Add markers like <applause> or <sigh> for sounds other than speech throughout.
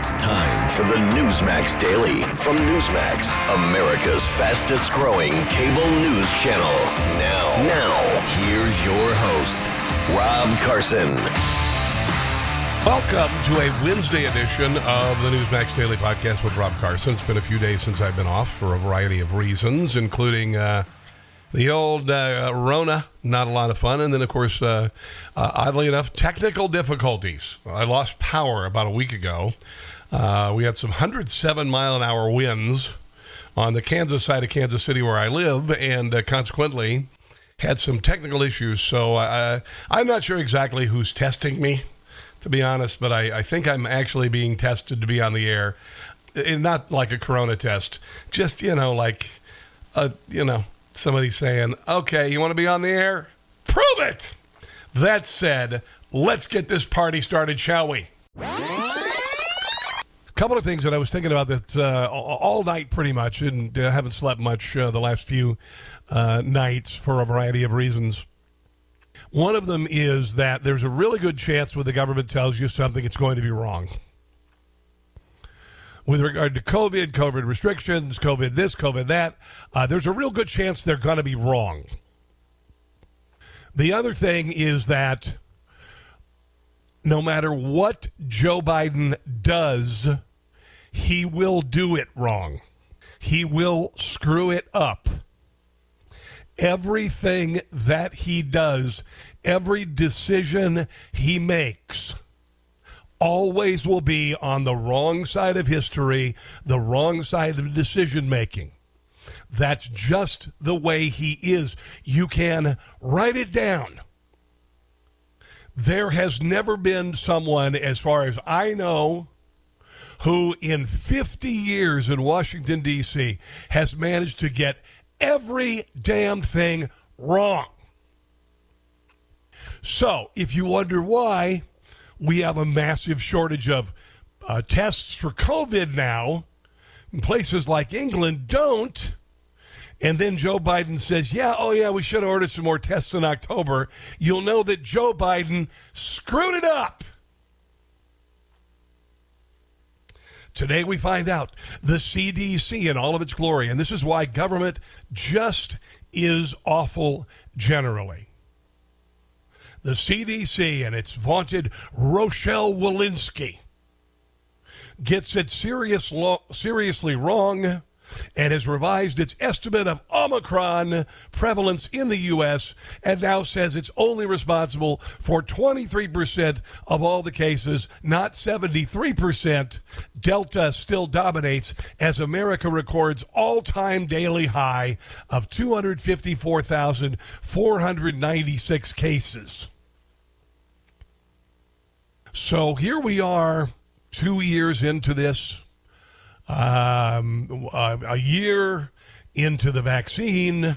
It's time for the Newsmax Daily from Newsmax, America's fastest growing cable news channel. Now, now, here's your host, Rob Carson. Welcome to a Wednesday edition of the Newsmax Daily Podcast with Rob Carson. It's been a few days since I've been off for a variety of reasons, including uh, the old uh, Rona, not a lot of fun, and then, of course, uh, uh oddly enough, technical difficulties. I lost power about a week ago. Uh, we had some 107 mile an hour winds on the Kansas side of Kansas City where I live, and uh, consequently had some technical issues. So I'm not sure exactly who's testing me to be honest, but I, I think I'm actually being tested to be on the air. And not like a corona test, just, you know, like, a, you know, somebody saying, okay, you want to be on the air? Prove it! That said, let's get this party started, shall we? Couple of things that I was thinking about that uh, all night, pretty much, and I haven't slept much uh, the last few uh, nights for a variety of reasons. One of them is that there's a really good chance when the government tells you something, it's going to be wrong. With regard to COVID, COVID restrictions, COVID this, COVID that, uh, there's a real good chance they're going to be wrong. The other thing is that no matter what Joe Biden does, he will do it wrong. He will screw it up everything that he does, every decision he makes, always will be on the wrong side of history, the wrong side of decision making. That's just the way he is. You can write it down. There has never been someone, as far as I know, who in 50 years in Washington, D.C., has managed to get every damn thing wrong. So, if you wonder why we have a massive shortage of uh, tests for COVID now, places like England don't, and then Joe Biden says, Yeah, oh, yeah, we should have ordered some more tests in October, you'll know that Joe Biden screwed it up. Today we find out the CDC in all of its glory, and this is why government just is awful generally. The CDC and its vaunted Rochelle Walensky gets it serious lo- seriously wrong and has revised its estimate of Omicron prevalence in the U.S. and now says it's only responsible for 23% of all the cases, not 73%. Delta still dominates as America records all time daily high of 254,496 cases. So here we are, two years into this um, uh, a year into the vaccine,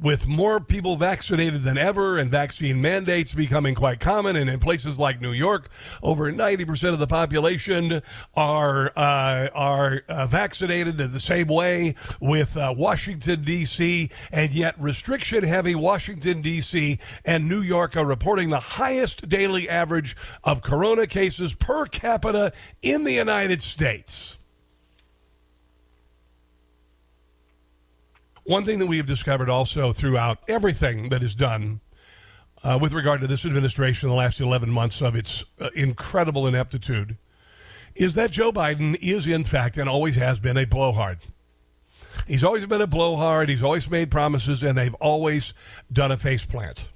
with more people vaccinated than ever and vaccine mandates becoming quite common. And in places like New York, over 90% of the population are, uh, are uh, vaccinated in the same way with uh, Washington, D.C. And yet, restriction heavy Washington, D.C. and New York are reporting the highest daily average of corona cases per capita in the United States. One thing that we have discovered also throughout everything that is done uh, with regard to this administration in the last 11 months of its uh, incredible ineptitude is that Joe Biden is, in fact, and always has been a blowhard. He's always been a blowhard. He's always made promises, and they've always done a faceplant.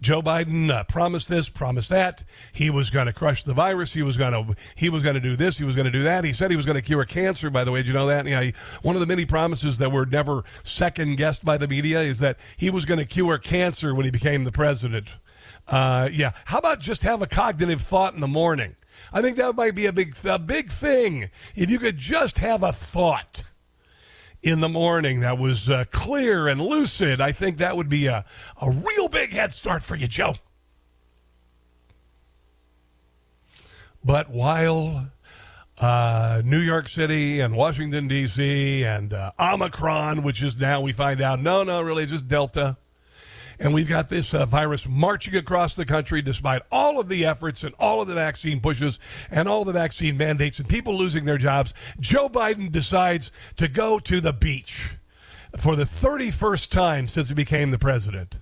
Joe Biden uh, promised this, promised that. He was going to crush the virus. He was going to he was going to do this. He was going to do that. He said he was going to cure cancer. By the way, did you know that? Yeah, one of the many promises that were never second guessed by the media is that he was going to cure cancer when he became the president. Uh, yeah. How about just have a cognitive thought in the morning? I think that might be a big a big thing. If you could just have a thought in the morning that was uh, clear and lucid, I think that would be a, a real big head start for you, Joe. But while uh, New York City and Washington, D.C., and uh, Omicron, which is now we find out, no, no, really, just Delta and we've got this uh, virus marching across the country despite all of the efforts and all of the vaccine pushes and all the vaccine mandates and people losing their jobs. Joe Biden decides to go to the beach for the 31st time since he became the president.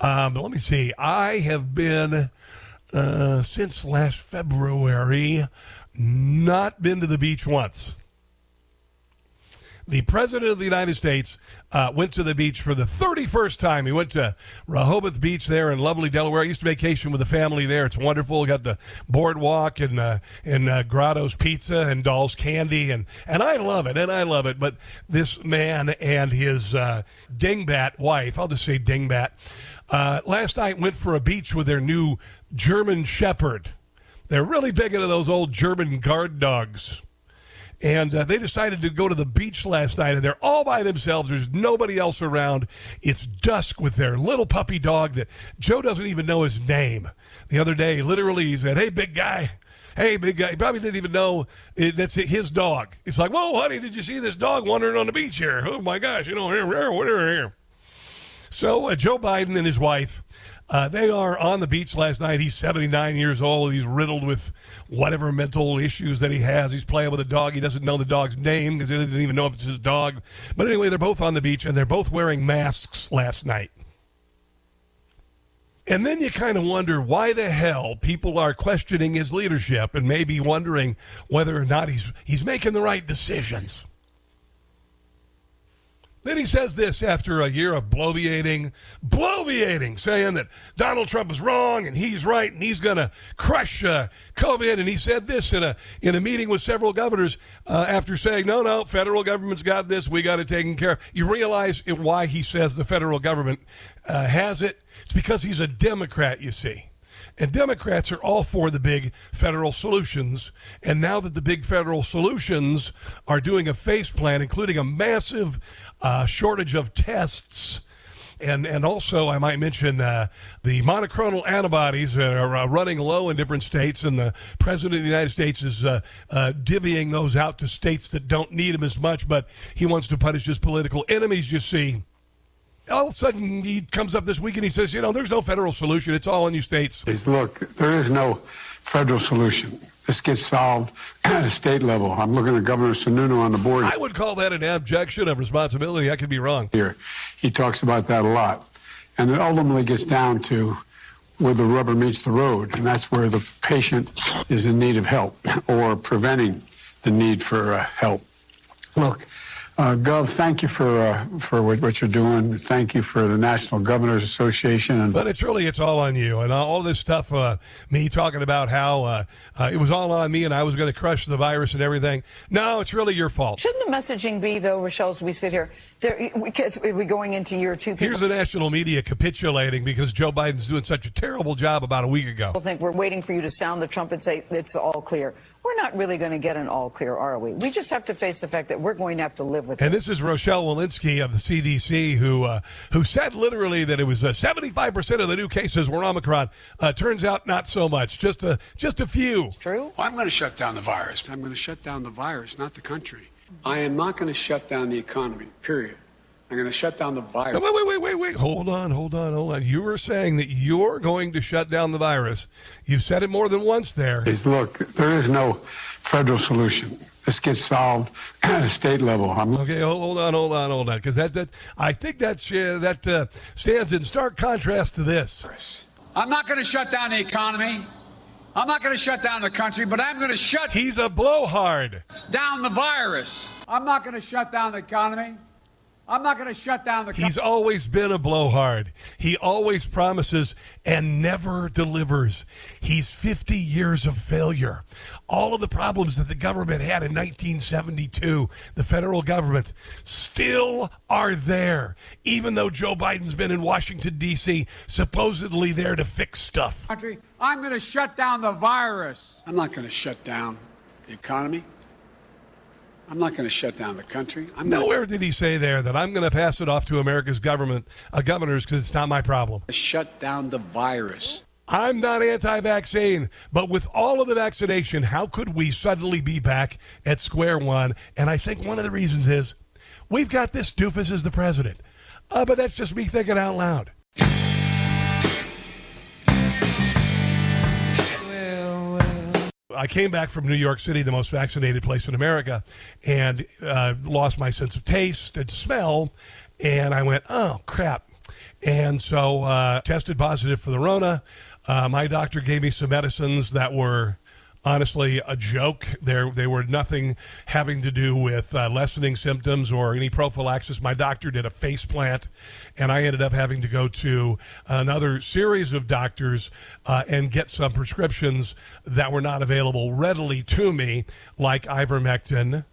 Um, let me see. I have been, uh, since last February, not been to the beach once the President of the United States uh, went to the beach for the 31st time. He went to Rehoboth Beach there in lovely Delaware. I used to vacation with the family there. It's wonderful. Got the boardwalk and uh, and uh, Grotto's Pizza and Dolle's Candy and and I love it and I love it. But this man and his uh, dingbat wife, I'll just say dingbat, uh, last night went for a beach with their new German Shepherd. They're really big into those old German guard dogs and uh, they decided to go to the beach last night, and they're all by themselves. There's nobody else around. It's dusk with their little puppy dog that Joe doesn't even know his name. The other day, literally, he said, "Hey, big guy." Hey, big guy. He probably didn't even know it, that's his dog. It's like, whoa, honey, did you see this dog wandering on the beach here? Oh, my gosh, you know, here, here, here. So, uh, Joe Biden and his wife uh, they are on the beach last night. He's 79 years old. He's riddled with whatever mental issues that he has. He's playing with a dog. He doesn't know the dog's name because he doesn't even know if it's his dog. But anyway, they're both on the beach and they're both wearing masks last night. And then you kind of wonder why the hell people are questioning his leadership and maybe wondering whether or not he's he's making the right decisions. Then he says this after a year of bloviating, bloviating, saying that Donald Trump is wrong and he's right and he's going to crush uh, COVID. And he said this in a in a meeting with several governors uh, after saying, "No, no, federal government's got this. We got it taken care of." You realize why he says the federal government uh, has it? It's because he's a Democrat. You see. And Democrats are all for the big federal solutions. And now that the big federal solutions are doing a face plan, including a massive uh, shortage of tests, and and also I might mention uh, the monoclonal antibodies that are uh, running low in different states, and the president of the United States is uh, uh divvying those out to states that don't need them as much, but he wants to punish his political enemies. You see all of a sudden he comes up this week and he says, you know, there's no federal solution. It's all in you states. Look, there is no federal solution. This gets solved <clears throat> at a state level. I'm looking at Governor Sununu on the board. I would call that an abjection of responsibility. I could be wrong. Here, he talks about that a lot. And it ultimately gets down to where the rubber meets the road, and that's where the patient is in need of help or preventing the need for uh, help. Look, uh, Gov, thank you for uh, for what, what, you're doing. Thank you for the National Governors Association. And but it's really it's all on you and all this stuff. Uh, me talking about how uh, uh, it was all on me and I was going to crush the virus and everything. No, it's really your fault. Shouldn't the messaging be though, Rochelle, as we sit here? There, because we're going into year two. People, Here's the national media capitulating because Joe Biden's doing such a terrible job about a week ago. I think we're waiting for you to sound the trumpet, and say it's all clear we're not really going to get an all clear, are we? We just have to face the fact that we're going to have to live with it. and this. this is Rochelle Walensky of the CDC who uh, who said literally that it was uh, 75% of the new cases were Omicron. Uh, turns out not so much, just a, just a few. It's true. Well, I'm going to shut down the virus. I'm going to shut down the virus, not the country. I am not going to shut down the economy, period. I'm going to shut down the virus. Wait, wait, wait, wait, wait. Hold on, hold on, hold on. You were saying that you're going to shut down the virus. You've said it more than once there. Please look, there is no federal solution. This gets solved <clears throat> at a state level. I'm okay, hold on, hold on, hold on, because that, that I think that's uh, that uh, stands in stark contrast to this. I'm not going to shut down the economy. I'm not going to shut down the country, but I'm going to shut He's a blowhard. down the virus. I'm not going to shut down the economy. I'm not going to shut down the He's always been a blowhard. He always promises and never delivers. He's 50 years of failure. All of the problems that the government had in 1972, the federal government, still are there, even though Joe Biden's been in Washington, D.C., supposedly there to fix stuff. country. I'm going to shut down the virus. I'm not going to shut down the economy. I'm not going to shut down the country. I'm not Nowhere did he say there that I'm going to pass it off to America's government, uh, governors, because it's not my problem. shut down the virus. I'm not anti vaccine, but with all of the vaccination, how could we suddenly be back at square one? And I think one of the reasons is we've got this doofus as the president. Uh, but that's just me thinking out loud. I came back from New York City, the most vaccinated place in America, and uh, lost my sense of taste and smell. And I went, oh, crap. And so uh, tested positive for the Rona. Uh, my doctor gave me some medicines that were honestly a joke. They were nothing having to do with uh, lessening symptoms or any prophylaxis. My doctor did a face plant, and I ended up having to go to another series of doctors uh, and get some prescriptions that were not available readily to me, like ivermectin,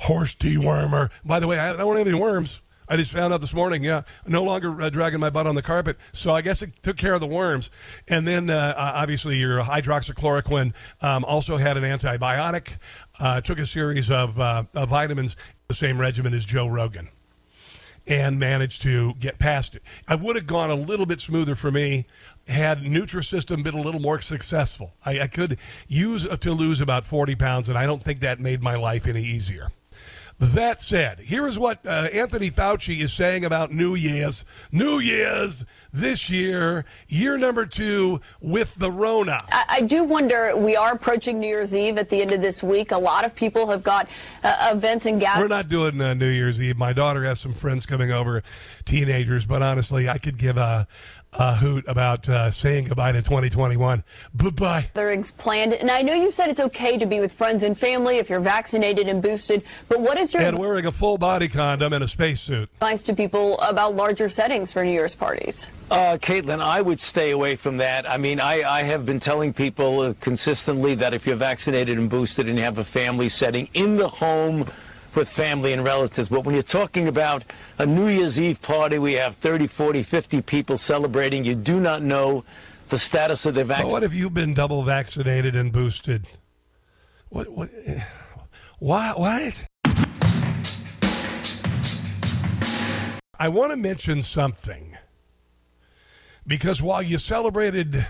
horse dewormer. By the way, I don't have any worms. I just found out this morning, yeah, no longer uh, dragging my butt on the carpet. So I guess it took care of the worms. And then uh, obviously your hydroxychloroquine um, also had an antibiotic, uh, took a series of, uh, of vitamins, the same regimen as Joe Rogan, and managed to get past it. I would have gone a little bit smoother for me had Nutrisystem been a little more successful. I, I could use uh, to lose about 40 pounds, and I don't think that made my life any easier. That said, here is what uh, Anthony Fauci is saying about New Year's. New Year's this year, year number two with the Rona. I, I do wonder, we are approaching New Year's Eve at the end of this week. A lot of people have got uh, events and gatherings. We're not doing uh, New Year's Eve. My daughter has some friends coming over, teenagers, but honestly, I could give a, a hoot about uh, saying goodbye to 2021. Bye bye. gatherings planned. And I know you said it's okay to be with friends and family if you're vaccinated and boosted, but what is your And wearing a full body condom and a spacesuit. advice to people about larger settings for New Year's parties? Uh, Caitlin, I would stay away from that. I mean, I, I have been telling people uh, consistently that if you're vaccinated and boosted and you have a family setting in the home with family and relatives, but when you're talking about a New Year's Eve party, we have 30, 40, 50 people celebrating. You do not know the status of their But vaccine. what if you've been double vaccinated and boosted? What? What? <sighs> Why? What? I want to mention something because while you celebrated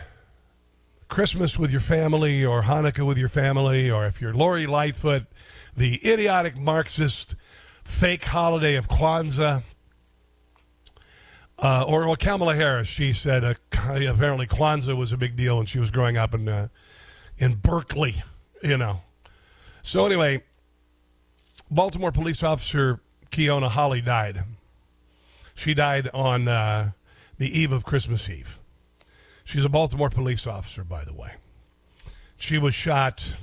Christmas with your family or Hanukkah with your family, or if you're Lori Lightfoot, the idiotic Marxist fake holiday of Kwanzaa, uh, or well, Kamala Harris, she said uh, <laughs> apparently Kwanzaa was a big deal when she was growing up in uh, in Berkeley, you know. So anyway, Baltimore police officer Keona Holley died. She died on uh, the eve of Christmas Eve. She's a Baltimore police officer, by the way. She was shot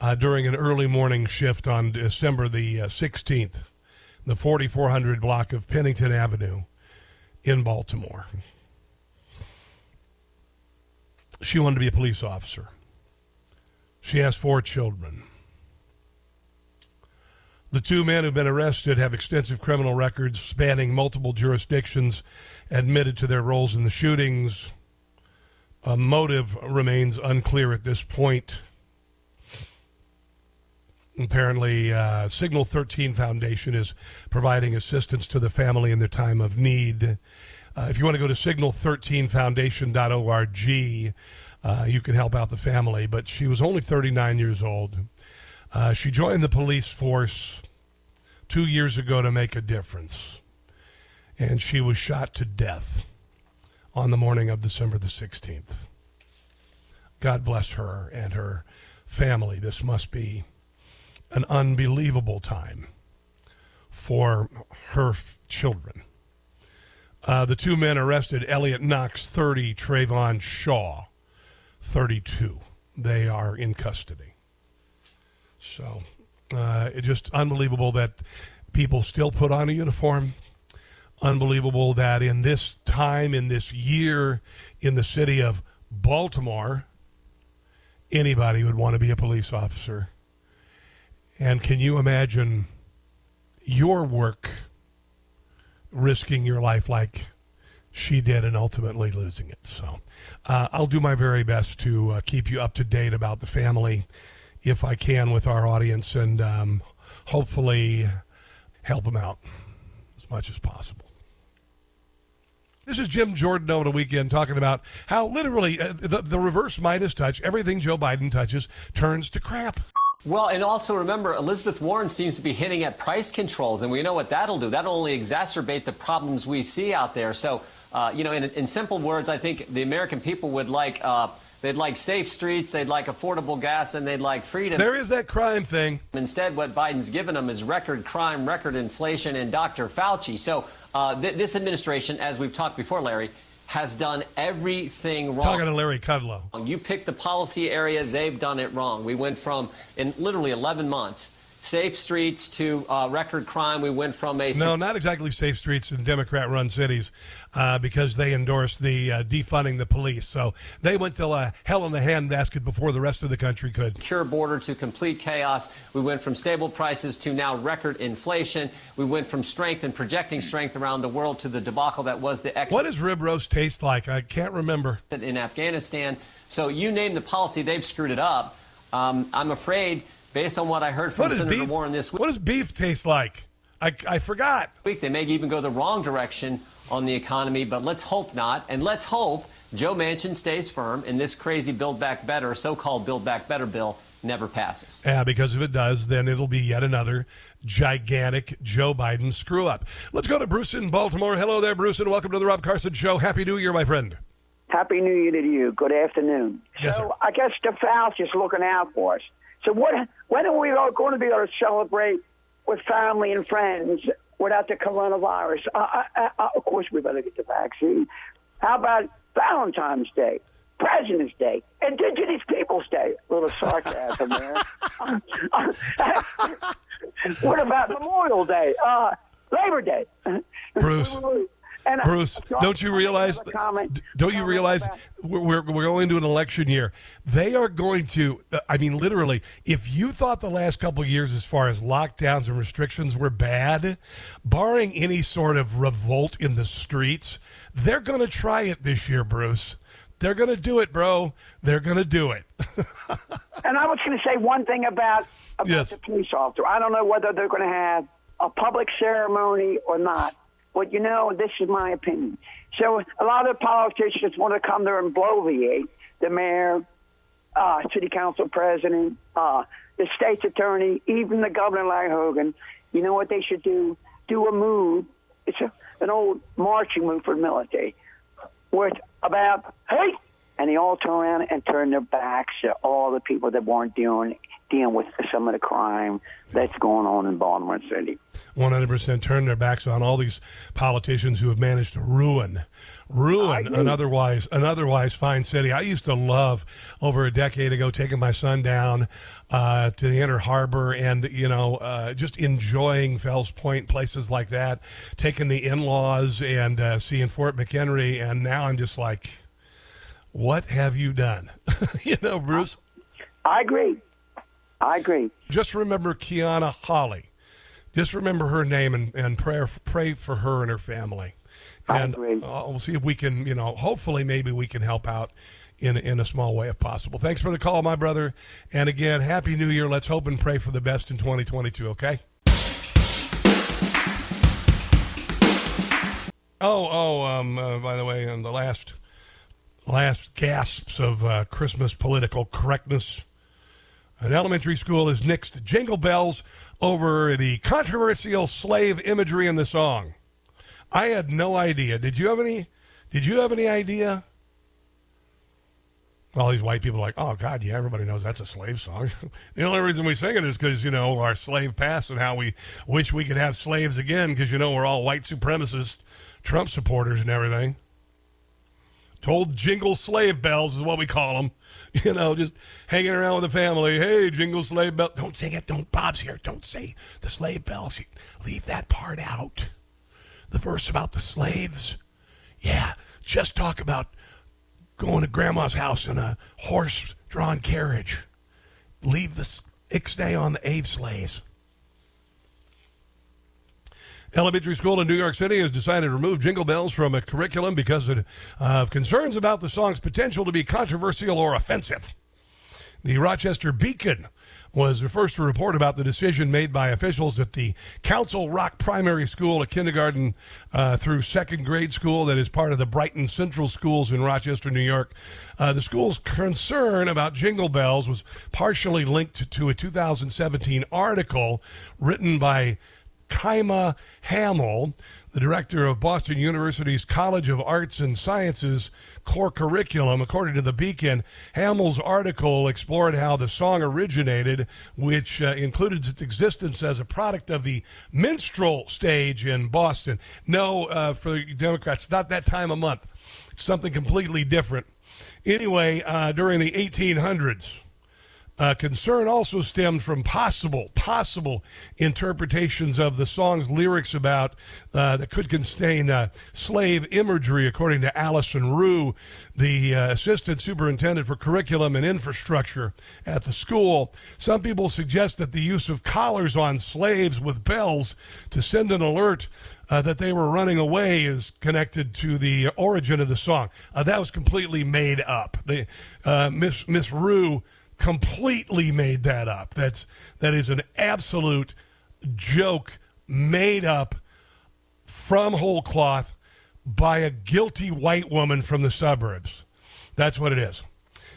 uh, during an early morning shift on December the uh, 16th, the 4400 block of Pennington Avenue in Baltimore. She wanted to be a police officer. She has four children. The two men who've been arrested have extensive criminal records spanning multiple jurisdictions, admitted to their roles in the shootings. A motive remains unclear at this point. Apparently, uh, Signal 13 Foundation is providing assistance to the family in their time of need. Uh, if you want to go to signal13foundation.org, uh, you can help out the family. But she was only 39 years old. Uh, she joined the police force two years ago to make a difference. And she was shot to death on the morning of December the 16th. God bless her and her family. This must be an unbelievable time for her f- children. Uh, the two men arrested Elliot Knox, 30, Trayvon Shaw, 32. they are in custody. So uh, it's just unbelievable that people still put on a uniform. Unbelievable that in this time, in this year, in the city of Baltimore, anybody would want to be a police officer. And can you imagine your work risking your life like she did and ultimately losing it? So uh, I'll do my very best to uh, keep you up to date about the family if I can with our audience and um, hopefully help them out as much as possible. This is Jim Jordan over the weekend talking about how literally uh, the, the reverse Midas touch, everything Joe Biden touches turns to crap. Well, and also remember, Elizabeth Warren seems to be hitting at price controls, and we know what that'll do. That'll only exacerbate the problems we see out there. So, uh, you know, in, in, simple words, I think the American people would like. Uh, They'd like safe streets, they'd like affordable gas, and they'd like freedom. There is that crime thing. Instead, what Biden's given them is record crime, record inflation, and Dr. Fauci. So uh, th- this administration, as we've talked before, Larry, has done everything wrong. Talking to Larry Kudlow. You pick the policy area, they've done it wrong. We went from, in literally 11 months, safe streets to uh, record crime. We went from a no, not exactly safe streets in Democrat-run cities, uh, because they endorsed the uh, defunding the police. So they went to uh, hell in the handbasket before the rest of the country could. Secure border to complete chaos. We went from stable prices to now record inflation. We went from strength and projecting strength around the world to the debacle that was the exit. What does rib roast taste like? I can't remember. In Afghanistan. So you name the policy, they've screwed it up. Um, I'm afraid based on what I heard from Senator beef, Warren this week. What does beef taste like? I, I forgot. They may even go the wrong direction on the economy, but let's hope not. And let's hope Joe Manchin stays firm and this crazy Build Back Better, so called Build Back Better bill, never passes. Yeah, because if it does, then it'll be yet another gigantic Joe Biden screw up. Let's go to Bruce in Baltimore. Hello there, Bruce, and welcome to the Rob Carson Show. Happy New Year, my friend. Happy New Year to you. Good afternoon. Yes, so sir. I guess the Fauci is looking out for us. So what? When are we all going to be able to celebrate with family and friends without the coronavirus? Uh, uh, uh, of course, we better get the vaccine. How about Valentine's Day, President's Day, Indigenous Peoples Day? A little sarcasm there. <laughs> <laughs> what about Memorial Day? Uh, Labor Day. Bruce. <laughs> And Bruce, don't you realize? Don't you realize we're, we're going into an election year? They are going to. Uh, I mean, literally, if you thought the last couple of years, as far as lockdowns and restrictions, were bad, barring any sort of revolt in the streets, they're going to try it this year, Bruce. They're going to do it, bro. They're going to do it. <laughs> and I was going to say one thing about about yes. the police officer. I don't know whether they're going to have a public ceremony or not. But you know, this is my opinion. So a lot of politicians want to come there and bloviate the mayor, uh, city council president, uh, the state's attorney, even the governor, Larry Hogan. You know what they should do? Do a move. It's a, an old marching move for the military, where it's about hey, and they all turn around and turn their backs to all the people that weren't dealing dealing with some of the crime that's going on in Baltimore City. 100% turn their backs on all these politicians who have managed to ruin ruin an otherwise an otherwise fine city. I used to love over a decade ago taking my son down uh, to the Inner Harbor and you know uh, just enjoying Fells Point places like that, taking the in-laws and uh, seeing Fort McHenry, and now I'm just like, what have you done? <laughs> you know, Bruce. I agree. I agree. Just remember Kiana Holley. Just remember her name and, and pray, pray for her and her family. And I agree. Uh, we'll see if we can, you know, hopefully maybe we can help out in, in a small way if possible. Thanks for the call, my brother. And again, Happy New Year. Let's hope and pray for the best in 2022, okay? Oh, oh, um, uh, by the way, on the last last gasps of uh, Christmas political correctness an elementary school has nixed jingle bells over the controversial slave imagery in the song. I had no idea. Did you have any? Did you have any idea? All these white people are like, oh God, yeah, everybody knows that's a slave song. <laughs> the only reason we sing it is because you know our slave past and how we wish we could have slaves again because you know we're all white supremacist Trump supporters and everything. Told jingle slave bells is what we call them. <laughs> You know, just hanging around with the family. Hey, jingle slave bell. Don't sing it. Don't. Bob's here. Don't say the slave bells. Leave that part out. The verse about the slaves. Yeah, just talk about going to grandma's house in a horse-drawn carriage. Leave the ixnay on the Ave sleighs. Elementary school in New York City has decided to remove Jingle Bells from a curriculum because of concerns about the song's potential to be controversial or offensive. The Rochester Beacon was the first to report about the decision made by officials at the Council Rock Primary School, a kindergarten uh, through second grade school that is part of the Brighton Central Schools in Rochester, New York. Uh, the school's concern about jingle bells was partially linked to a 2017 article written by Kyna Hamill, the director of Boston University's College of Arts and Sciences core curriculum. According to the Beacon, Hamill's article explored how the song originated, which uh, included its existence as a product of the minstrel stage in Boston. No, uh, for Democrats, not that time of month. Something completely different. Anyway, uh, during the 1800s, uh, concern also stems from possible, possible interpretations of the song's lyrics about uh, that could contain uh, slave imagery, according to Allison Rue, the uh, assistant superintendent for curriculum and infrastructure at the school. Some people suggest that the use of collars on slaves with bells to send an alert uh, that they were running away is connected to the origin of the song. Uh, that was completely made up. The, uh, Miss Miss Rue completely made that up. That's that is an absolute joke made up from whole cloth by a guilty white woman from the suburbs. That's what it is.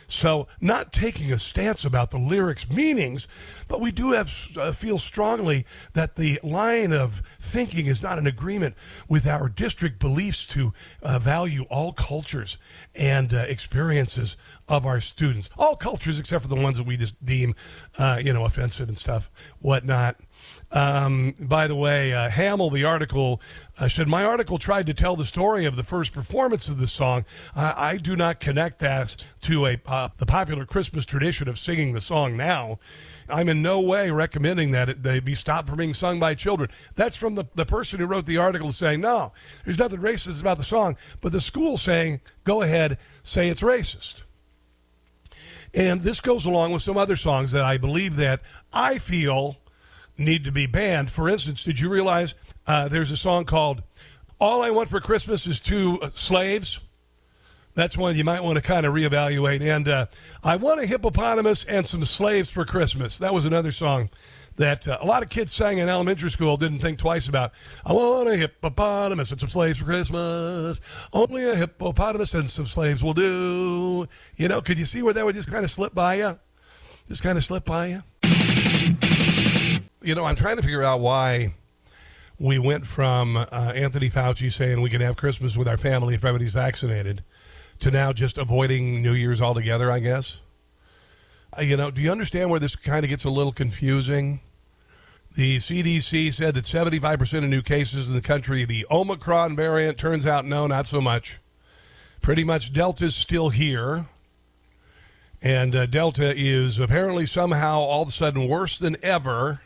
So, not taking a stance about the lyrics' meanings, but we do have uh, feel strongly that the line of thinking is not in agreement with our district beliefs to uh, value all cultures and uh, experiences of our students, all cultures except for the ones that we just deem, uh, you know, offensive and stuff, whatnot. Um, by the way, uh, Hamill, the article uh, said, My article tried to tell the story of the first performance of the song. I do not connect that to a uh, the popular Christmas tradition of singing the song now. I'm in no way recommending that it, they be stopped from being sung by children. That's from the, the person who wrote the article saying, no, there's nothing racist about the song, but the school saying, go ahead, say it's racist. And this goes along with some other songs that I believe that I feel need to be banned. For instance, did you realize uh, there's a song called All I Want for Christmas is Two Slaves? That's one you might want to kind of reevaluate. And uh, I Want a Hippopotamus and Some Slaves for Christmas. That was another song that uh, a lot of kids sang in elementary school didn't think twice about. I want a hippopotamus and some slaves for Christmas. Only a hippopotamus and some slaves will do. You know, could you see where that would just kind of slip by you? Just kind of slip by you? You know, I'm trying to figure out why we went from uh, Anthony Fauci saying we can have Christmas with our family if everybody's vaccinated to now just avoiding New Year's altogether, I guess. Uh, you know, do you understand where this kind of gets a little confusing? The CDC said that 75% of new cases in the country, the Omicron variant, turns out no, not so much. Pretty much Delta's still here. And uh, Delta is apparently somehow all of a sudden worse than ever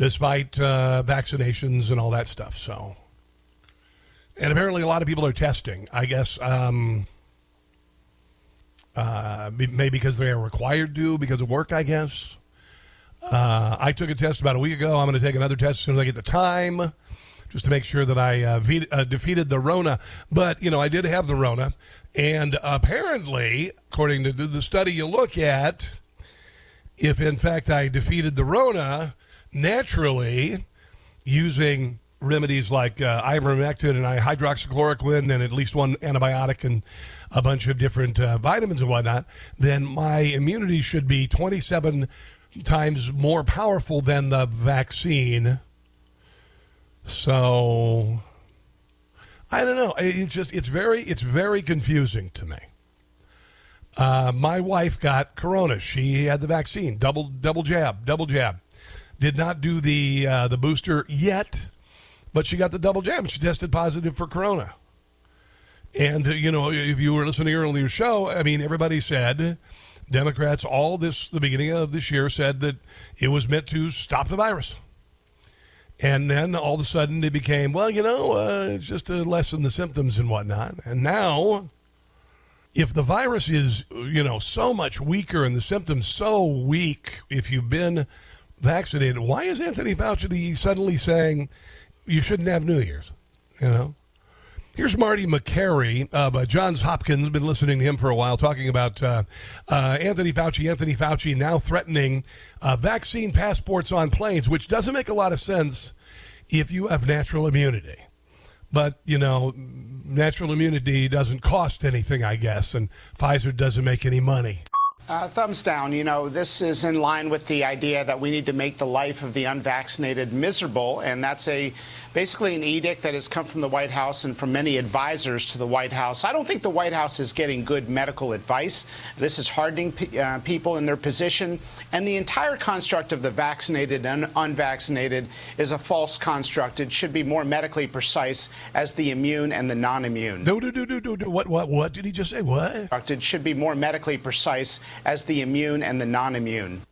despite uh, vaccinations and all that stuff. So, and apparently a lot of people are testing. I guess um, uh, maybe because they are required to because of work. I guess. Uh, I took a test about a week ago. I'm going to take another test as soon as I get the time, just to make sure that I uh, ve- uh, defeated the Rona. But you know, I did have the Rona, and apparently, according to the study you look at, if in fact I defeated the Rona, naturally using remedies like uh, ivermectin and hydroxychloroquine and at least one antibiotic and a bunch of different uh, vitamins and whatnot, then my immunity should be 27 times more powerful than the vaccine. So I don't know. It's just it's very it's very confusing to me. Uh, my wife got corona. She had the vaccine, double double jab, double jab did not do the uh, the booster yet, but she got the double jab. She tested positive for corona. And, uh, you know, if you were listening to earlier show, I mean, everybody said, Democrats all this, the beginning of this year said that it was meant to stop the virus. And then all of a sudden it became, well, you know, uh, it's just to lessen the symptoms and whatnot. And now, if the virus is, you know, so much weaker and the symptoms so weak, if you've been vaccinated, why is Anthony Fauci suddenly saying you shouldn't have New Year's? You know? Here's Marty Makary of uh, Johns Hopkins. Been listening to him for a while, talking about uh, uh, Anthony Fauci. Anthony Fauci now threatening uh, vaccine passports on planes, which doesn't make a lot of sense if you have natural immunity. But you know, natural immunity doesn't cost anything, I guess, and Pfizer doesn't make any money. Uh, thumbs down. You know, this is in line with the idea that we need to make the life of the unvaccinated miserable, and that's a basically an edict that has come from the White House and from many advisors to the White House. I don't think the White House is getting good medical advice. This is hardening uh, people in their position. And the entire construct of the vaccinated and unvaccinated is a false construct. It should be more medically precise as the immune and the non immune. No, no, no, no, no, no. What, what, what did he just say? What? It should be more medically precise as the immune and the non immune.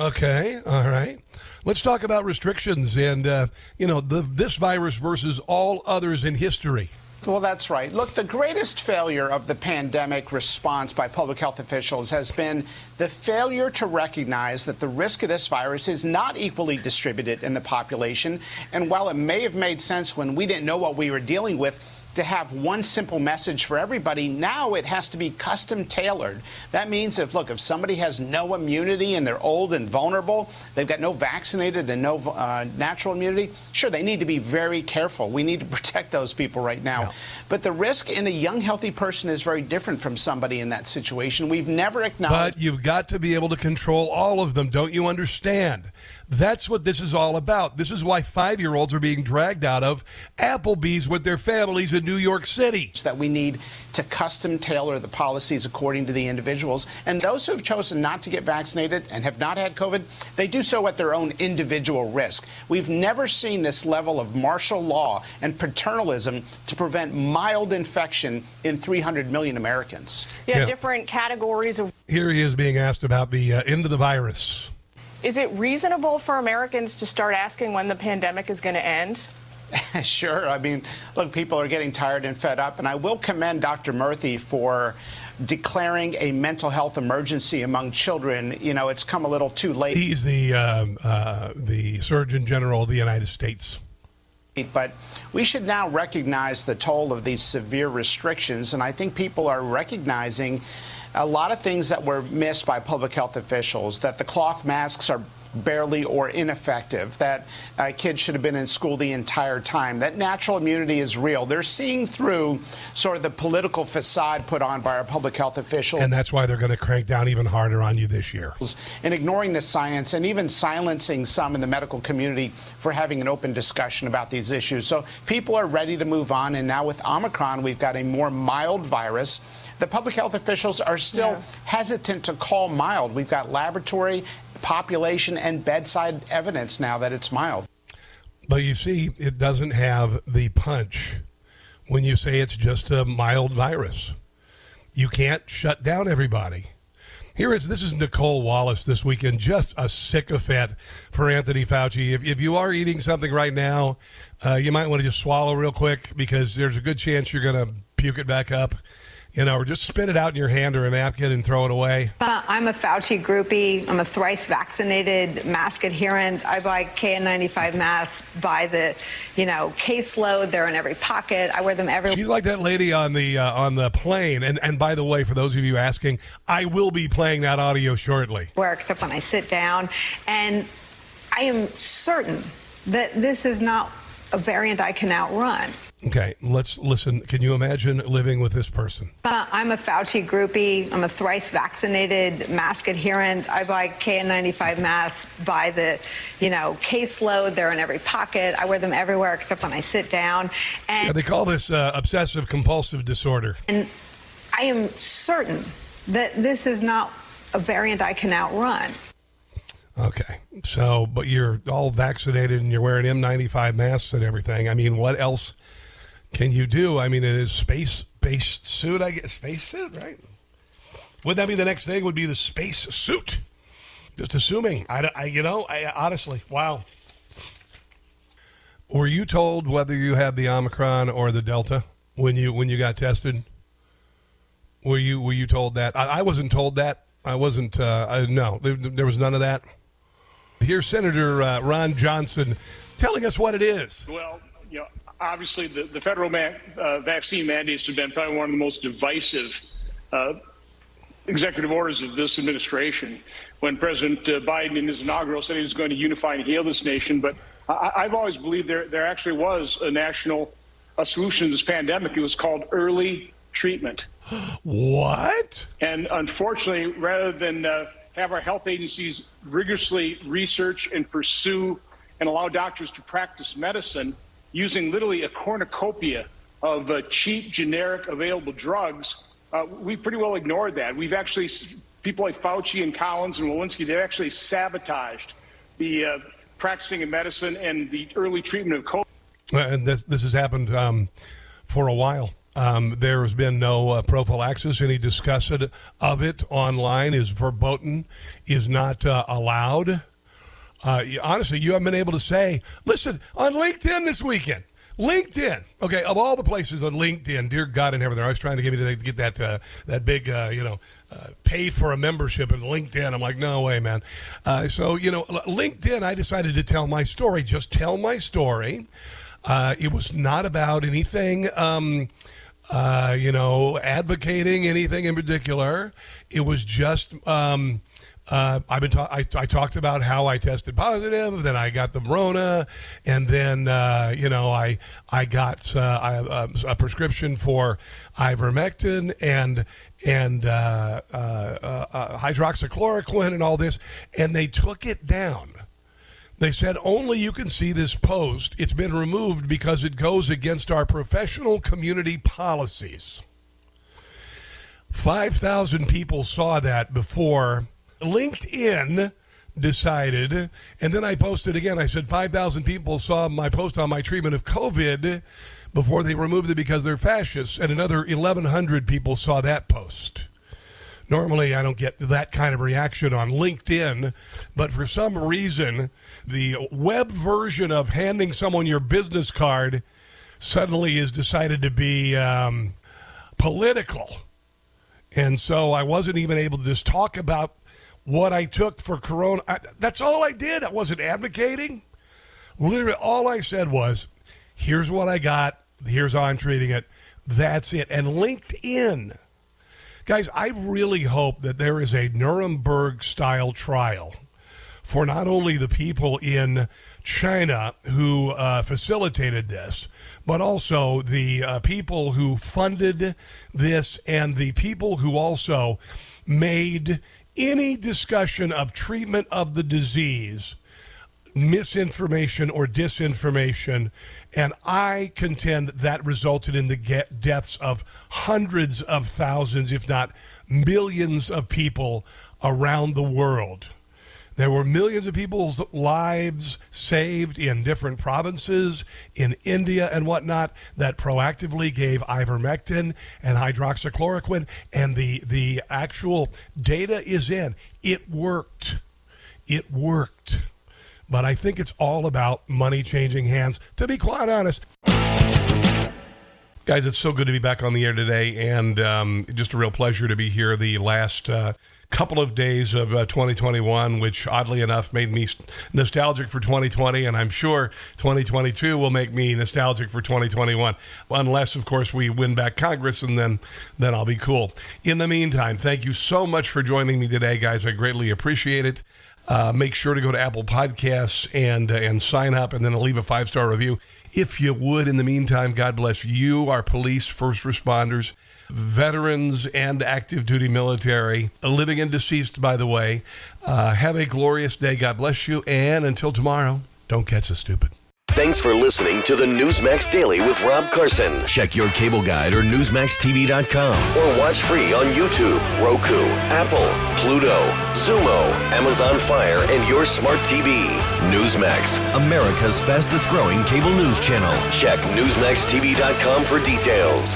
Okay, all right. Let's talk about restrictions and uh, you know the, this virus versus all others in history. Well, that's right. Look, the greatest failure of the pandemic response by public health officials has been the failure to recognize that the risk of this virus is not equally distributed in the population. And while it may have made sense when we didn't know what we were dealing with, to have one simple message for everybody. Now it has to be custom tailored. That means if, look, if somebody has no immunity and they're old and vulnerable, they've got no vaccinated and no uh, natural immunity, sure, they need to be very careful. We need to <laughs> protect those people right now. But the risk in a young, healthy person is very different from somebody in that situation. We've never acknowledged. But you've got to be able to control all of them. Don't you understand? That's what this is all about. This is why five year olds are being dragged out of Applebee's with their families in New York City. That we need to custom tailor the policies according to the individuals. And those who have chosen not to get vaccinated and have not had COVID, they do so at their own individual risk. We've never seen this level of martial law and paternalism to prevent mild infection in 300 million Americans. Yeah, yeah. different categories of. Here he is being asked about the uh, end of the virus. Is it reasonable for Americans to start asking when the pandemic is going to end? <laughs> sure. I mean, look, people are getting tired and fed up, and I will commend Dr. Murthy for declaring a mental health emergency among children. You know, it's come a little too late. He's the um, uh, the Surgeon General of the United States. But we should now recognize the toll of these severe restrictions, and I think people are recognizing a lot of things that were missed by public health officials, that the cloth masks are barely or ineffective, that uh, kids should have been in school the entire time, that natural immunity is real. They're seeing through sort of the political facade put on by our public health officials. And that's why they're going to crank down even harder on you this year. And ignoring the science and even silencing some in the medical community for having an open discussion about these issues. So people are ready to move on. And now with Omicron, we've got a more mild virus the public health officials are still yeah. hesitant to call mild. We've got laboratory, population, and bedside evidence now that it's mild. But you see, it doesn't have the punch when you say it's just a mild virus. You can't shut down everybody. Here is this is Nicolle Wallace this weekend, just a sycophant for Anthony Fauci. If, if you are eating something right now, uh, you might want to just swallow real quick because there's a good chance you're going to puke it back up you know, or just spit it out in your hand or a napkin and throw it away? Uh, I'm a Fauci groupie. I'm a thrice vaccinated mask adherent. I buy KN95 masks by the, you know, caseload. They're in every pocket. I wear them everywhere. She's like that lady on the uh, on the plane. And and by the way, for those of you asking, I will be playing that audio shortly. Where except when I sit down, and I am certain that this is not a variant I can outrun. Okay, let's listen. Can you imagine living with this person? Uh, I'm a Fauci groupie. I'm a thrice vaccinated mask adherent. I buy KN95 masks by the, you know, caseload. They're in every pocket. I wear them everywhere except when I sit down. And yeah, they call this uh, obsessive compulsive disorder. And I am certain that this is not a variant I can outrun. Okay. So, but you're all vaccinated and you're wearing M95 masks and everything. I mean, what else can you do? I mean, it is space space suit, I guess. Space suit, right? Would that be the next thing? Would be the space suit? Just assuming. I, I you know, I, honestly, wow. Were you told whether you had the Omicron or the Delta when you when you got tested? Were you were you told that? I, I wasn't told that. I wasn't. Uh, I, no, there, there, was none of that. Here's Senator uh, Ron Johnson telling us what it is. Well, you know, obviously the, the federal ma- uh, vaccine mandates have been probably one of the most divisive uh, executive orders of this administration. When President uh, Biden in his inaugural said he was going to unify and heal this nation, but I, have always believed there there actually was a national a solution to this pandemic. It was called early treatment. What? And unfortunately, rather than uh, have our health agencies rigorously research and pursue and allow doctors to practice medicine using literally a cornucopia of uh, cheap, generic, available drugs, uh, we pretty well ignored that. We've actually, people like Fauci and Collins and Walensky, they've actually sabotaged the uh, practicing of medicine and the early treatment of COVID. And this, this has happened um, for a while. Um, there has been no uh, prophylaxis. Any discussion of it online is verboten, is not uh, allowed. Uh, honestly, you haven't been able to say, listen, on LinkedIn this weekend, LinkedIn. Okay, of all the places on LinkedIn, dear God in heaven, they're always trying to get me to get that uh, that big, uh, you know, uh, pay for a membership in LinkedIn. I'm like, no way, man. Uh, so you know, LinkedIn. I decided to tell my story. Just tell my story. Uh, it was not about anything. Um, uh, you know, advocating anything in particular. It was just um, uh, I've been ta- I, I, talked about how I tested positive, then I got the Rona, and then uh, you know I I got uh, I, uh, a prescription for ivermectin and and uh, uh, hydroxychloroquine and all this, and they took it down. They said only you can see this post. It's been removed because it goes against our professional community policies. 5,000 people saw that before LinkedIn decided, and then I posted again. I said 5,000 people saw my post on my treatment of COVID before they removed it because they're fascists, and another 1,100 people saw that post. Normally, I don't get that kind of reaction on LinkedIn, but for some reason, the web version of handing someone your business card suddenly is decided to be um, political. And so I wasn't even able to just talk about what I took for Corona. I, that's all I did. I wasn't advocating. Literally, all I said was, here's what I got. Here's how I'm treating it. That's it. And LinkedIn. Guys, I really hope that there is a Nuremberg style trial for not only the people in China who uh, facilitated this, but also the uh, people who funded this and the people who also made any discussion of treatment of the disease misinformation or disinformation. And I contend that resulted in the deaths of hundreds of thousands, if not millions of people around the world. There were millions of people's lives saved in different provinces in India and whatnot that proactively gave ivermectin and hydroxychloroquine, and the the actual data is in. It worked. It worked. But I think it's all about money changing hands. To be quite honest. Guys, it's so good to be back on the air today, and um, just a real pleasure to be here the last uh, couple of days of uh, 2021, which oddly enough made me nostalgic for 2020, and I'm sure 2022 will make me nostalgic for 2021, unless, of course, we win back Congress, and then then I'll be cool. In the meantime, thank you so much for joining me today, guys. I greatly appreciate it. Uh, make sure to go to Apple Podcasts and uh, and sign up, and then leave a five star review if you would. In the meantime, God bless you, our police, first responders veterans and active duty military, living and deceased, by the way. Uh, have a glorious day. God bless you. And until tomorrow, don't catch us stupid. Thanks for listening to the Newsmax Daily with Rob Carson. Check your cable guide or NewsmaxTV.com or watch free on YouTube, Roku, Apple, Pluto, Xumo, Amazon Fire, and your smart TV. Newsmax, America's fastest growing cable news channel. Check NewsmaxTV.com for details.